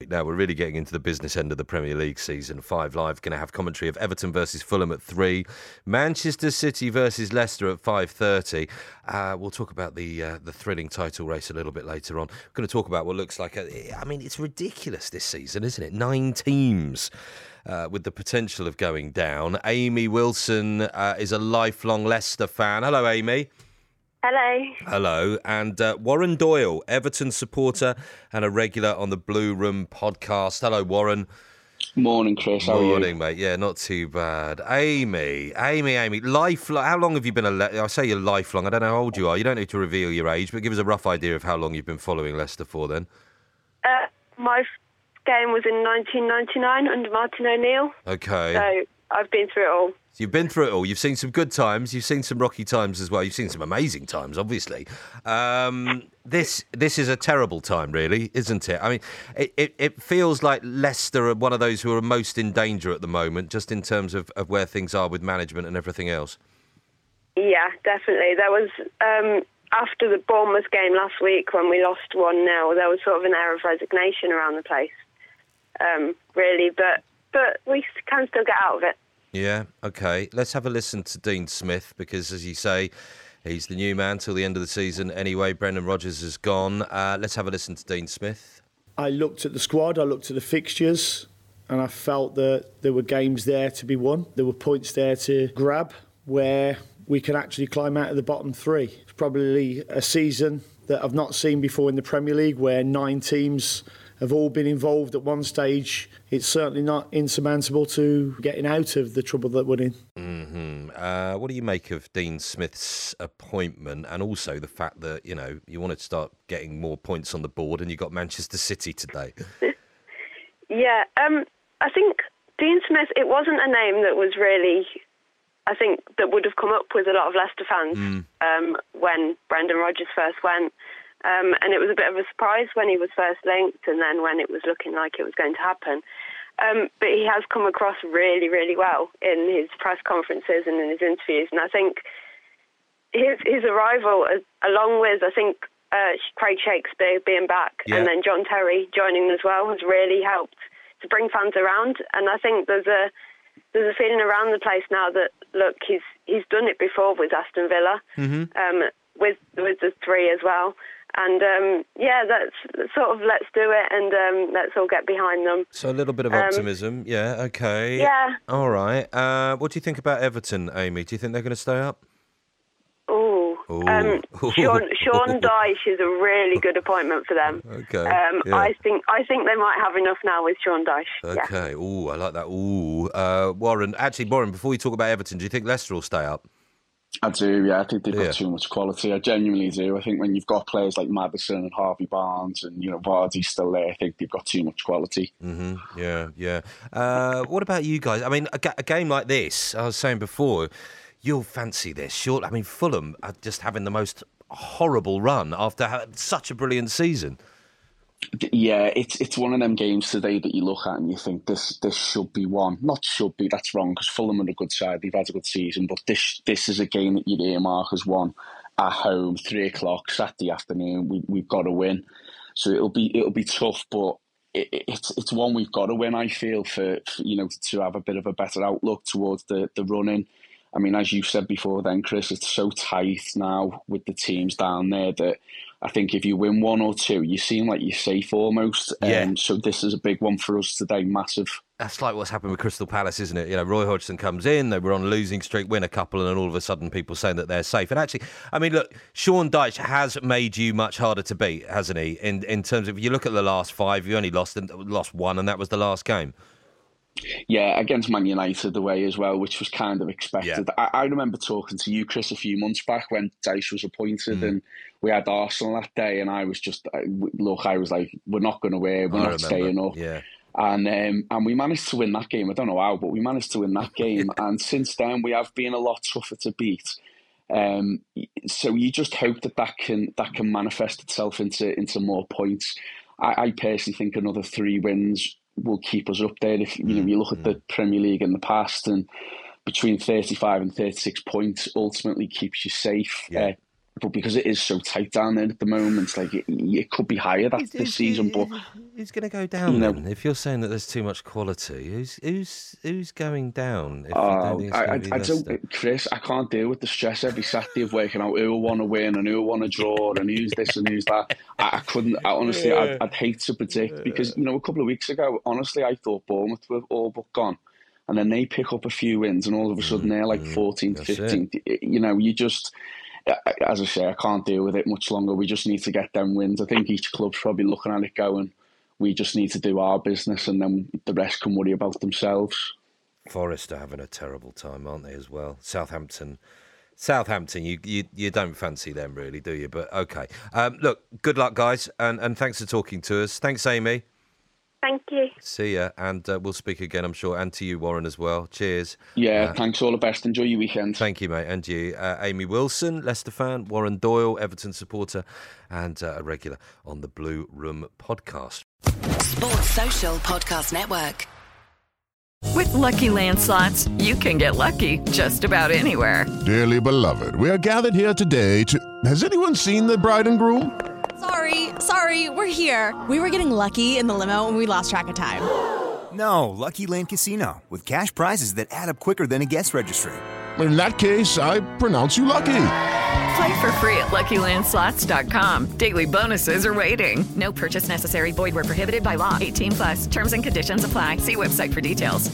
Now we're really getting into the business end of the Premier League season. Five Live going to have commentary of Everton versus Fulham at three, Manchester City versus Leicester at five thirty. Uh, we'll talk about the uh, the thrilling title race a little bit later on. We're going to talk about what looks like a, I mean, it's ridiculous this season, isn't it? Nine teams. Uh, with the potential of going down. Amy Wilson uh, is a lifelong Leicester fan. Hello, Amy. Hello. Hello. And uh, Warren Doyle, Everton supporter and a regular on the Blue Room podcast. Hello, Warren. Morning, Chris. How Morning, mate. Yeah, not too bad. Amy, Amy, Amy. Lifelong. How long have you been a? Le- I say you're lifelong. I don't know how old you are. You don't need to reveal your age, but give us a rough idea of how long you've been following Leicester for. Then. Uh, my game was in 1999 under Martin O'Neill. Okay. So I've been through it all. So you've been through it all. You've seen some good times. You've seen some rocky times as well. You've seen some amazing times, obviously. Um, this this is a terrible time, really, isn't it? I mean, it, it, it, feels like Leicester are one of those who are most in danger at the moment, just in terms of, of where things are with management and everything else. Yeah, definitely. There was um, after the Bournemouth game last week when we lost one 0 There was sort of an air of resignation around the place um, really, but but we can still get out of it. Yeah, okay. Let's have a listen to Dean Smith because, as you say, he's the new man till the end of the season. Anyway, Brendan Rodgers is gone. Uh, let's have a listen to Dean Smith. I looked at the squad, I looked at the fixtures, and I felt that there were games there to be won. There were points there to grab where we can actually climb out of the bottom three. It's probably a season that I've not seen before in the Premier League where nine teams have all been involved at one stage. It's certainly not insurmountable to getting out of the trouble that we're in. Mm-hmm. Uh, what do you make of Dean Smith's appointment, and also the fact that you know you wanted to start getting more points on the board, and you got Manchester City today? yeah, um, I think Dean Smith. It wasn't a name that was really. I think that would have come up with a lot of Leicester fans mm. um, when Brendan Rodgers first went. Um, and it was a bit of a surprise when he was first linked and then when it was looking like it was going to happen. Um, but he has come across really, really well in his press conferences and in his interviews. And I think his, his arrival, along with, I think, uh, Craig Shakespeare being back yeah. and then John Terry joining as well, has really helped to bring fans around. And I think there's a there's a feeling around the place now that look, he's he's done it before with Aston Villa, mm-hmm. um, with with the three as well. And um, yeah, that's sort of let's do it and um, let's all get behind them. So a little bit of um, optimism, yeah, okay. Yeah. All right. Uh, what do you think about Everton, Amy? Do you think they're going to stay up? Oh, Um, Sean, Sean Dyche is a really good appointment for them. Okay. Um, yeah. I think I think they might have enough now with Sean Dyche. Okay. Yeah. Ooh, I like that. Ooh. Uh, Warren, actually, Warren, before we talk about Everton, do you think Leicester will stay up? I do, yeah. I think they've got yeah. too much quality. I genuinely do. I think when you've got players like Maddison and Harvey Barnes and, you know, Vardy's still there, I think they've got too much quality. Mm-hmm. Yeah, yeah. Uh, what about you guys? I mean, a, a, game like this, I was saying before, you'll fancy this. Sure. I mean, Fulham are just having the most horrible run after such a brilliant season. Yeah, it's it's one of them games today that you look at and you think this this should be one. Not should be, that's wrong because Fulham are a good side. They've had a good season, but this this is a game that you'd earmark as one at home, three o'clock Saturday afternoon. We we've got to win, so it'll be it'll be tough, but it, it's it's one we've got to win. I feel for, you know to have a bit of a better outlook towards the the running. I mean, as you said before, then Chris, it's so tight now with the teams down there that I think if you win one or two, you seem like you're safe almost. Yeah. Um, so this is a big one for us today, massive. That's like what's happened with Crystal Palace, isn't it? You know, Roy Hodgson comes in, they were on a losing streak, win a couple, and then all of a sudden people saying that they're safe. And actually, I mean, look, Sean Dyche has made you much harder to beat, hasn't he? In in terms of, if you look at the last five, you only lost lost one, and that was the last game. Yeah, against Man United away as well, which was kind of expected. Yeah. I, I, remember talking to you, Chris, a few months back when Dyche was appointed, mm. and we had Arsenal that day, and I was just look, I was like, we're not going to win, we're I not remember. staying up. Yeah. And um, and we managed to win that game. I don't know how, but we managed to win that game. and since then, we have been a lot tougher to beat. Um, so you just hope that that can that can manifest itself into into more points. I, I personally think another three wins will keep us up there. If you know, you look at the mm. Premier League in the past, and between thirty-five and thirty-six points ultimately keeps you safe. Yeah. Uh, but because it is so tight down there at the moment, like it, it could be higher that this season. But who's going to go down you know, then? If you're saying that there's too much quality, who's who's who's going down? If uh, don't I, I, I don't, Chris. I can't deal with the stress every Saturday of waking out who will want to win and who will want to draw and who's this and who's that. I, I couldn't. I, honestly, yeah. I'd, I'd, hate to predict because you know a couple of weeks ago, honestly, I thought Bournemouth were all but gone. And then they pick up a few wins, and all of a sudden they're like 14th, mm, 15th. You know, you just as I say, I can't deal with it much longer. We just need to get them wins. I think each club's probably looking at it going, we just need to do our business and then the rest can worry about themselves. Forest are having a terrible time, aren't they, as well? Southampton. Southampton, you, you you don't fancy them really, do you? But okay. Um, look, good luck, guys, and, and thanks for talking to us. Thanks, Amy. Thank you. See ya, and uh, we'll speak again, I'm sure, and to you, Warren, as well. Cheers. Yeah, uh, thanks. All the best. Enjoy your weekend. Thank you, mate, and you. Uh, Amy Wilson, Leicester fan, Warren Doyle, Everton supporter, and uh, a regular on the Blue Room podcast. Sports Social Podcast Network. With lucky Land Slots, you can get lucky just about anywhere. Dearly beloved, we are gathered here today to. Has anyone seen the bride and groom? Sorry, sorry, we're here. We were getting lucky in the limo and we lost track of time. No, Lucky Land Casino, with cash prizes that add up quicker than a guest registry. In that case, I pronounce you lucky. Play for free at LuckyLandSlots.com. Daily bonuses are waiting. No purchase necessary. Void where prohibited by law. 18 plus. Terms and conditions apply. See website for details.